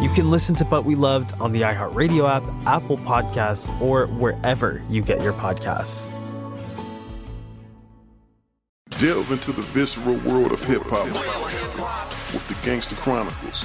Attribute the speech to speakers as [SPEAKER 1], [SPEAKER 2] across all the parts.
[SPEAKER 1] You can listen to But We Loved on the iHeartRadio app, Apple Podcasts, or wherever you get your podcasts.
[SPEAKER 2] Delve into the visceral world of hip hop with the Gangster Chronicles,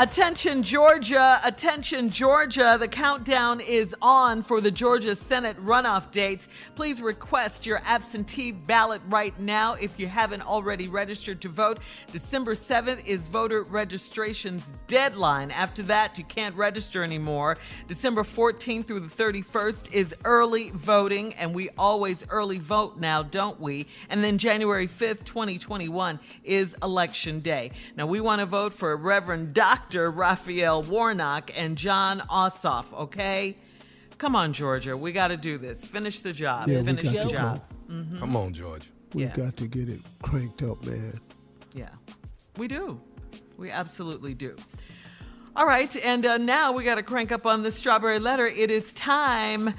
[SPEAKER 3] Attention, Georgia. Attention, Georgia. The countdown is on for the Georgia Senate runoff dates. Please request your absentee ballot right now if you haven't already registered to vote. December 7th is voter registration's deadline. After that, you can't register anymore. December 14th through the 31st is early voting, and we always early vote now, don't we? And then January 5th, 2021 is election day. Now, we want to vote for Reverend Dr. Raphael Warnock and Jon Ossoff, okay? Come on, Georgia. We got to do this. Finish the job.
[SPEAKER 4] Yeah, we
[SPEAKER 3] Finish
[SPEAKER 4] got
[SPEAKER 3] the
[SPEAKER 4] to
[SPEAKER 3] job.
[SPEAKER 4] go.
[SPEAKER 3] Mhm.
[SPEAKER 2] Come on, George.
[SPEAKER 4] We
[SPEAKER 3] Yeah.
[SPEAKER 4] got to get it cranked up, man.
[SPEAKER 3] Yeah, we do. We absolutely do. All right, and uh, now we got to crank up on the strawberry letter. It is time.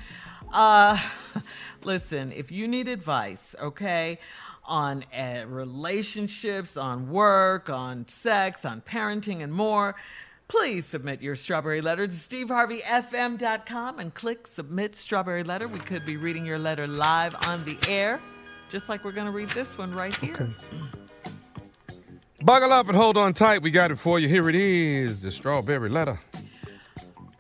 [SPEAKER 3] Uh, listen, if you need advice, okay, on uh, relationships, on work, on sex, on parenting, and more, please submit your strawberry letter to steveharveyfm.com and click submit strawberry letter. We could be reading your letter live on the air, just like we're going to read this one right here.
[SPEAKER 4] Okay.
[SPEAKER 5] Buckle up and hold on tight. We got it for you. Here it is the strawberry letter.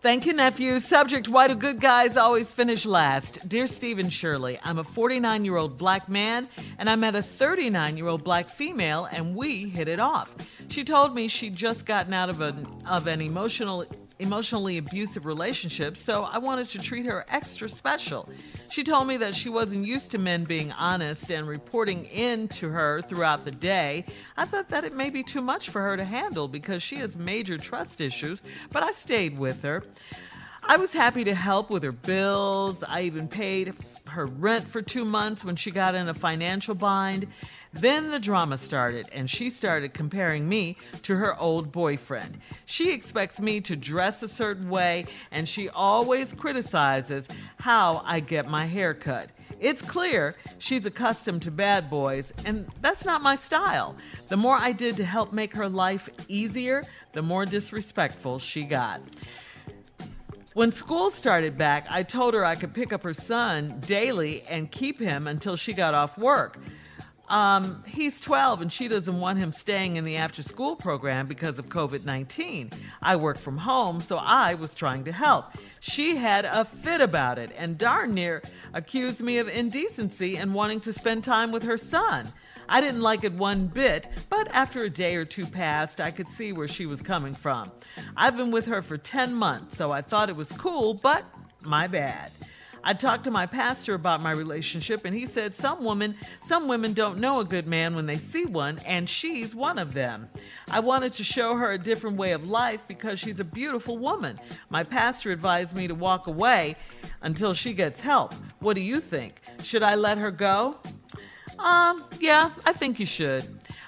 [SPEAKER 3] Thank you, nephew. Subject Why do good guys always finish last? Dear Steve and Shirley, I'm a 49 year old black man and I met a 39 year old black female and we hit it off. She told me she'd just gotten out of an, of an emotional, emotionally abusive relationship, so I wanted to treat her extra special. She told me that she wasn't used to men being honest and reporting in to her throughout the day. I thought that it may be too much for her to handle because she has major trust issues, but I stayed with her. I was happy to help with her bills. I even paid her rent for two months when she got in a financial bind. Then the drama started, and she started comparing me to her old boyfriend. She expects me to dress a certain way, and she always criticizes how I get my hair cut. It's clear she's accustomed to bad boys, and that's not my style. The more I did to help make her life easier, the more disrespectful she got. When school started back, I told her I could pick up her son daily and keep him until she got off work. Um, he's 12 and she doesn't want him staying in the after school program because of COVID 19. I work from home, so I was trying to help. She had a fit about it and darn near accused me of indecency and wanting to spend time with her son. I didn't like it one bit, but after a day or two passed, I could see where she was coming from. I've been with her for 10 months, so I thought it was cool, but my bad. I talked to my pastor about my relationship and he said some women some women don't know a good man when they see one and she's one of them. I wanted to show her a different way of life because she's a beautiful woman. My pastor advised me to walk away until she gets help. What do you think? Should I let her go? Um, yeah, I think you should.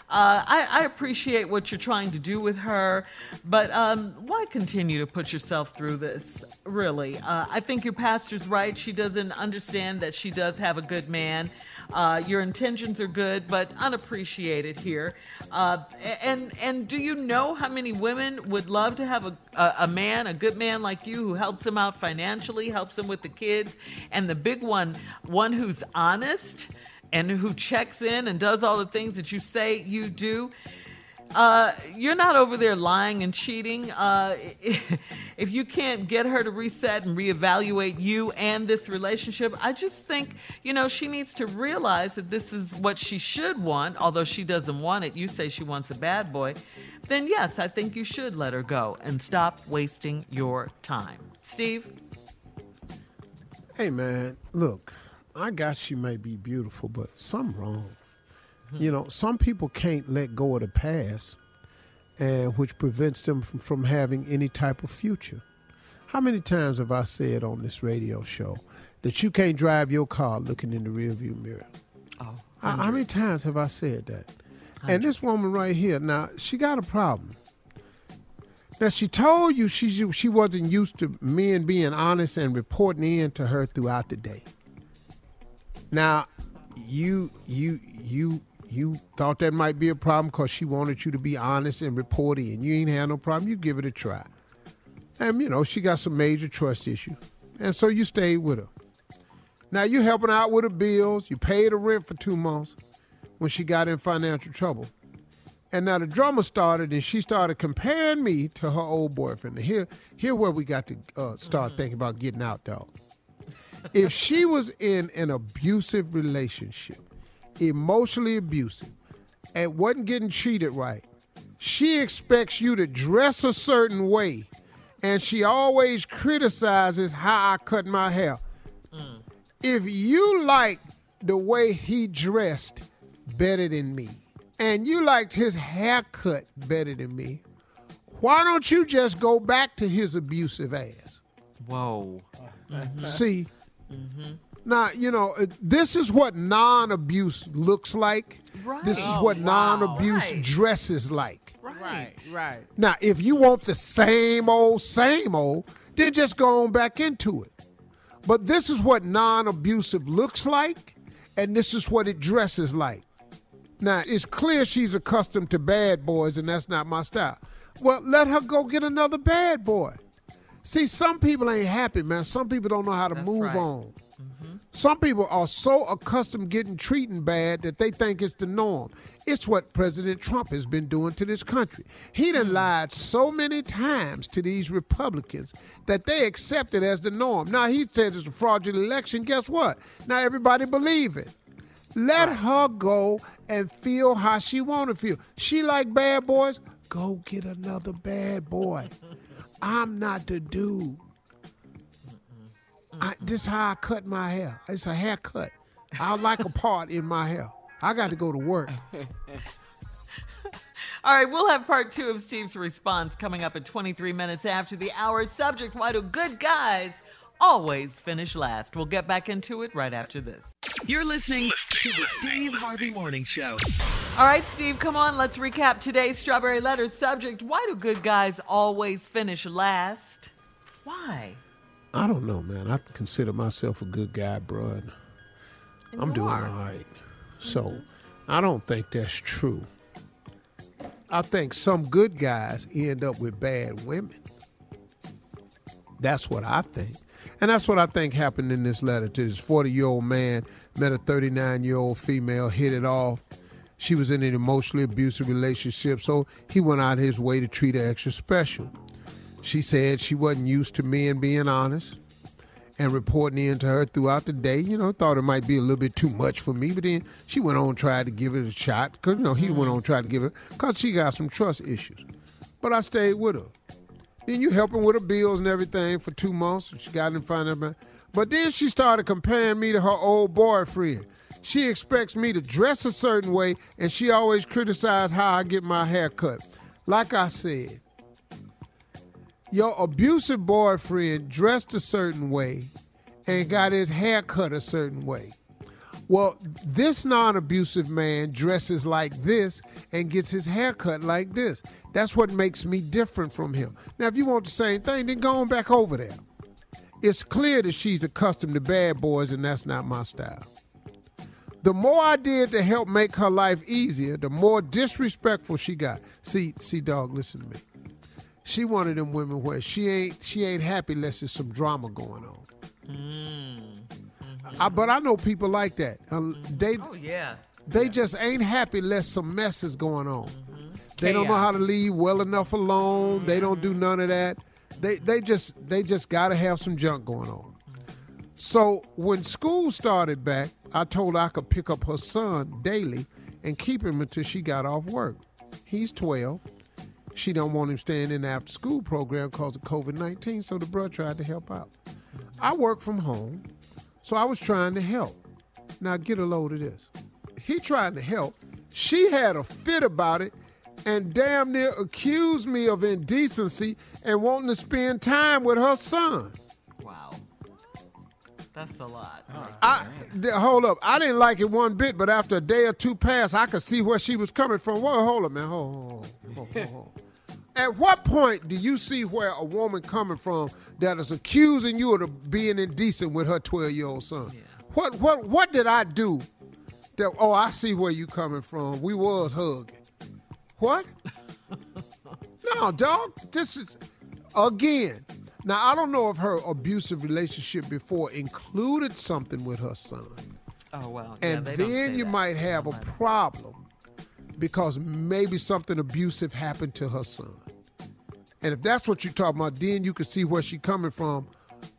[SPEAKER 3] Uh, I, I, appreciate what you're trying to do with her, but um, why continue to put yourself through this? Really, uh, I think your pastor's right. She doesn't understand that she does have a good man. Uh, your intentions are good, but unappreciated here. Uh, and and do you know how many women would love to have a, a, a man, a good man like you, who helps them out financially, helps them with the kids, and the big one, one who's honest and who checks in and does all the things that you say you do, uh, you're not over there lying and cheating. Uh, if you can't get her to reset and reevaluate you and this relationship, I just think, you know, she needs to realize that this is what she should want, although she doesn't want it. You say she wants a bad boy. Then, yes, I think you should let her go and stop wasting your time. Steve?
[SPEAKER 4] Hey, man, look. I got she may be beautiful, but something wrong. You know, some people can't let go of the past, and which prevents them from, from having any type of future. How many times have I said on this radio show that you can't drive your car looking in the rearview mirror?
[SPEAKER 3] Oh,
[SPEAKER 4] how, how many times have I said that? And this woman right here, now she got a problem. Now she told you she she wasn't used to men being honest and reporting in to her throughout the day. Now, you you you you thought that might be a problem because she wanted you to be honest and reporty, and you ain't had no problem. You give it a try, and you know she got some major trust issue. and so you stayed with her. Now you helping out with her bills. You paid her rent for two months when she got in financial trouble. And now the drama started, and she started comparing me to her old boyfriend. Here, here where we got to uh, start mm-hmm. thinking about getting out, dog if she was in an abusive relationship, emotionally abusive, and wasn't getting treated right, she expects you to dress a certain way, and she always criticizes how I cut my hair. Mm. If you like the way he dressed better than me, and you liked his haircut better than me, why don't you just go back to his abusive ass?
[SPEAKER 1] Whoa.
[SPEAKER 4] Mm-hmm. See, Mm-hmm. Now, you know, uh, this is what non abuse looks like. Right. This is oh, what wow. non abuse right. dresses like.
[SPEAKER 3] Right, right.
[SPEAKER 4] Now, if you want the same old, same old, then just go on back into it. But this is what non abusive looks like, and this is what it dresses like. Now, it's clear she's accustomed to bad boys, and that's not my style. Well, let her go get another bad boy. See, some people ain't happy, man. Some people don't know how to That's move right. on. Some people are so accustomed getting treated bad that they think it's the norm. It's what President Trump has been doing to this country. He done mm. lied so many times to these Republicans that they accept it as the norm. Now he says it's a fraudulent election. Guess what? Now everybody believe it. Let her go and feel how she want to feel. She like bad boys. Go get another bad boy. I'm not the dude. I, this how I cut my hair. It's a haircut. I like a part in my hair. I got to go to work.
[SPEAKER 3] All right, we'll have part two of Steve's response coming up at 23 minutes after the hour. Subject Why do good guys always finish last? We'll get back into it right after this.
[SPEAKER 6] You're listening to the Steve Harvey Morning Show.
[SPEAKER 3] All right, Steve, come on. Let's recap today's Strawberry Letter subject. Why do good guys always finish last? Why?
[SPEAKER 4] I don't know, man. I consider myself a good guy, bro. I'm doing
[SPEAKER 3] are.
[SPEAKER 4] all right. So mm-hmm. I don't think that's true. I think some good guys end up with bad women. That's what I think. And that's what I think happened in this letter to this 40 year old man, met a 39 year old female, hit it off. She was in an emotionally abusive relationship, so he went out his way to treat her extra special. She said she wasn't used to men being honest and reporting in to her throughout the day. You know, thought it might be a little bit too much for me, but then she went on and tried to give it a shot because, you know, he went mm-hmm. on and tried to give it because she got some trust issues. But I stayed with her. Then you helping with her bills and everything for two months. She got in front of me. But then she started comparing me to her old boyfriend. She expects me to dress a certain way, and she always criticizes how I get my hair cut. Like I said, your abusive boyfriend dressed a certain way and got his hair cut a certain way. Well, this non abusive man dresses like this and gets his hair cut like this. That's what makes me different from him. Now, if you want the same thing, then go on back over there. It's clear that she's accustomed to bad boys, and that's not my style. The more I did to help make her life easier, the more disrespectful she got. See, see, dog, listen to me. She one of them women where she ain't she ain't happy unless there's some drama going on. Mm-hmm. I, but I know people like that. Uh, mm-hmm. they
[SPEAKER 3] Oh, yeah.
[SPEAKER 4] they just ain't happy unless some mess is going on. Mm-hmm. They don't know how to leave well enough alone. They don't do none of that. They they just they just gotta have some junk going on. So when school started back, I told her I could pick up her son daily and keep him until she got off work. He's 12. She don't want him staying in the after school program because of COVID 19, so the brother tried to help out. I work from home, so I was trying to help. Now get a load of this. He tried to help. She had a fit about it and damn near accused me of indecency and wanting to spend time with her son.
[SPEAKER 3] Wow. That's a lot.
[SPEAKER 4] Oh, I th- hold up. I didn't like it one bit, but after a day or two passed, I could see where she was coming from. Whoa, hold up, man. Hold, hold, hold, hold, hold. At what point do you see where a woman coming from that is accusing you of being indecent with her 12 year old son? What what what did I do? That oh, I see where you coming from. We was hugging. What? no, dog. This is again. Now I don't know if her abusive relationship before included something with her son.
[SPEAKER 3] Oh, well. Yeah,
[SPEAKER 4] And then you
[SPEAKER 3] that.
[SPEAKER 4] might have a problem because maybe something abusive happened to her son. And if that's what you're talking about, then you can see where she's coming from.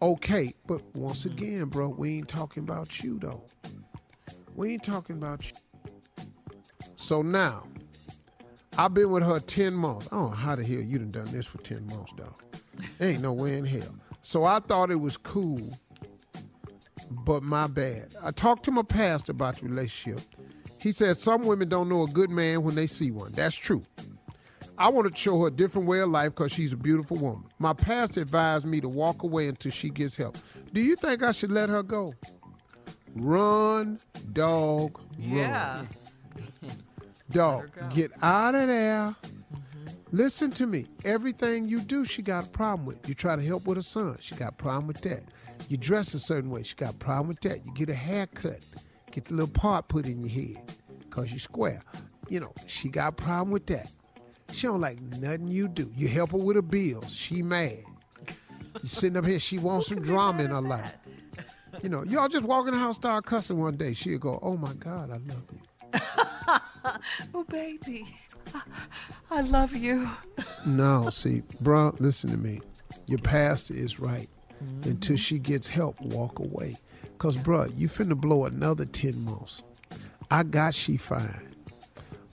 [SPEAKER 4] Okay, but once
[SPEAKER 3] Mm-hmm.
[SPEAKER 4] again, bro, we ain't talking about you though. We ain't talking about you. So now, I've been with her 10 months. I don't know how the hell you done done this for 10 months, dog. Ain't no way in hell. So I thought it was cool, but my bad. I talked to my pastor about the relationship. He said some women don't know a good man when they see one. That's true. I want to show her a different way of life because she's a beautiful woman. My pastor advised me to walk away until she gets help. Do you think I should let her go? Run, dog, run.
[SPEAKER 3] Yeah.
[SPEAKER 4] Dog, get out of there. Listen to me. Everything you do, she got a problem with. You try to help with her son, she got a problem with that. You dress a certain way, she got a problem with that. You get a haircut, get the little part put in your head because you square. You know, she got a problem with that. She don't like nothing you do. You help her with her bills, she mad. You sitting up here, she wants some drama in her life. You know, y'all just walk in the house, start cussing one day. She'll go, "Oh my God, I love you."
[SPEAKER 3] oh, baby. I love you.
[SPEAKER 4] No, see, bruh, listen to me. Your pastor is right. Mm-hmm. Until she gets help, walk away. Cause, bruh, you finna blow another 10 months. I got she fine.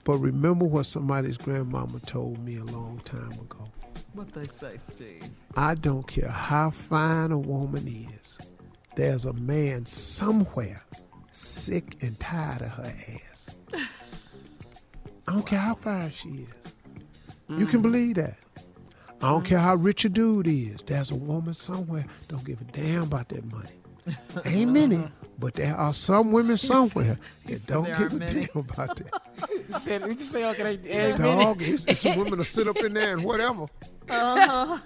[SPEAKER 4] But remember what somebody's grandmama told me a long time ago.
[SPEAKER 3] What they say, Steve.
[SPEAKER 4] I don't care how fine a woman is. There's a man somewhere sick and tired of her ass. I don't care how fine she is. You can believe that. I don't care how rich a dude is. There's a woman somewhere don't give a damn about that money. Ain't many, but there are some women somewhere that don't give a
[SPEAKER 3] many.
[SPEAKER 4] damn about that.
[SPEAKER 7] Said, we just say, okay, they, ain't
[SPEAKER 4] Dog,
[SPEAKER 7] many.
[SPEAKER 4] it's, it's some women to sit up in there and whatever.
[SPEAKER 3] Uh-huh.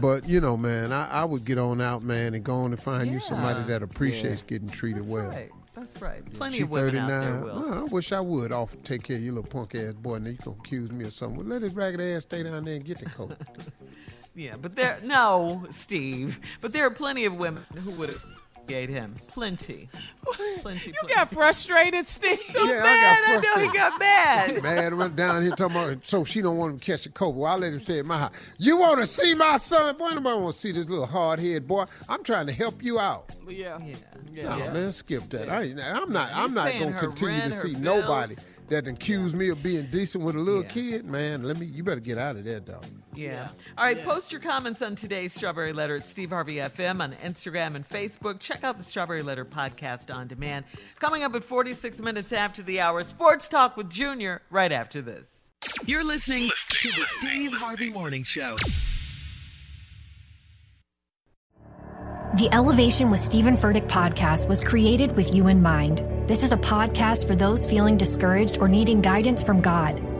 [SPEAKER 4] But you know, man, I, I would get on out, man, and go on and find you somebody that appreciates getting treated well.
[SPEAKER 3] Right. That's right. Plenty
[SPEAKER 4] She
[SPEAKER 3] of women
[SPEAKER 4] 39.
[SPEAKER 3] out there will.
[SPEAKER 4] Well, I wish I would off take care of you little punk ass boy. And then you gonna accuse me of something. Well, let his ragged ass stay down there and get the coat.
[SPEAKER 3] Yeah, but there no, Steve. But there are plenty of women who would appreciate him. Plenty. Plenty.
[SPEAKER 7] You got frustrated, Steve.
[SPEAKER 3] So
[SPEAKER 4] Yeah, I got
[SPEAKER 3] mad. I, know he got mad.
[SPEAKER 4] Man, went down here talking about so she don't want him to catch the coat. Well, I let him stay at my house. You want to see my son? Boy, nobody want to see this little hard head boy. I'm trying to help you out.
[SPEAKER 7] Yeah.
[SPEAKER 3] Yeah.
[SPEAKER 4] No, man, skip that. I ain't, I'm not. I'm not gonna continue
[SPEAKER 3] rent,
[SPEAKER 4] to see
[SPEAKER 3] bills.
[SPEAKER 4] nobody that accuse me of being decent with a little
[SPEAKER 3] Yeah.
[SPEAKER 4] kid. Man, let me. You better get out of there, dog.
[SPEAKER 3] Yeah. All right. Post your comments on today's Strawberry Letter at Steve Harvey FM on Instagram and Facebook. Check out the Strawberry Letter podcast on demand. Coming up at 46 minutes after the hour, Sports Talk with Junior right after this.
[SPEAKER 6] You're listening to the Steve Harvey Morning Show.
[SPEAKER 8] The Elevation with Stephen Furtick podcast was created with you in mind. This is a podcast for those feeling discouraged or needing guidance from God.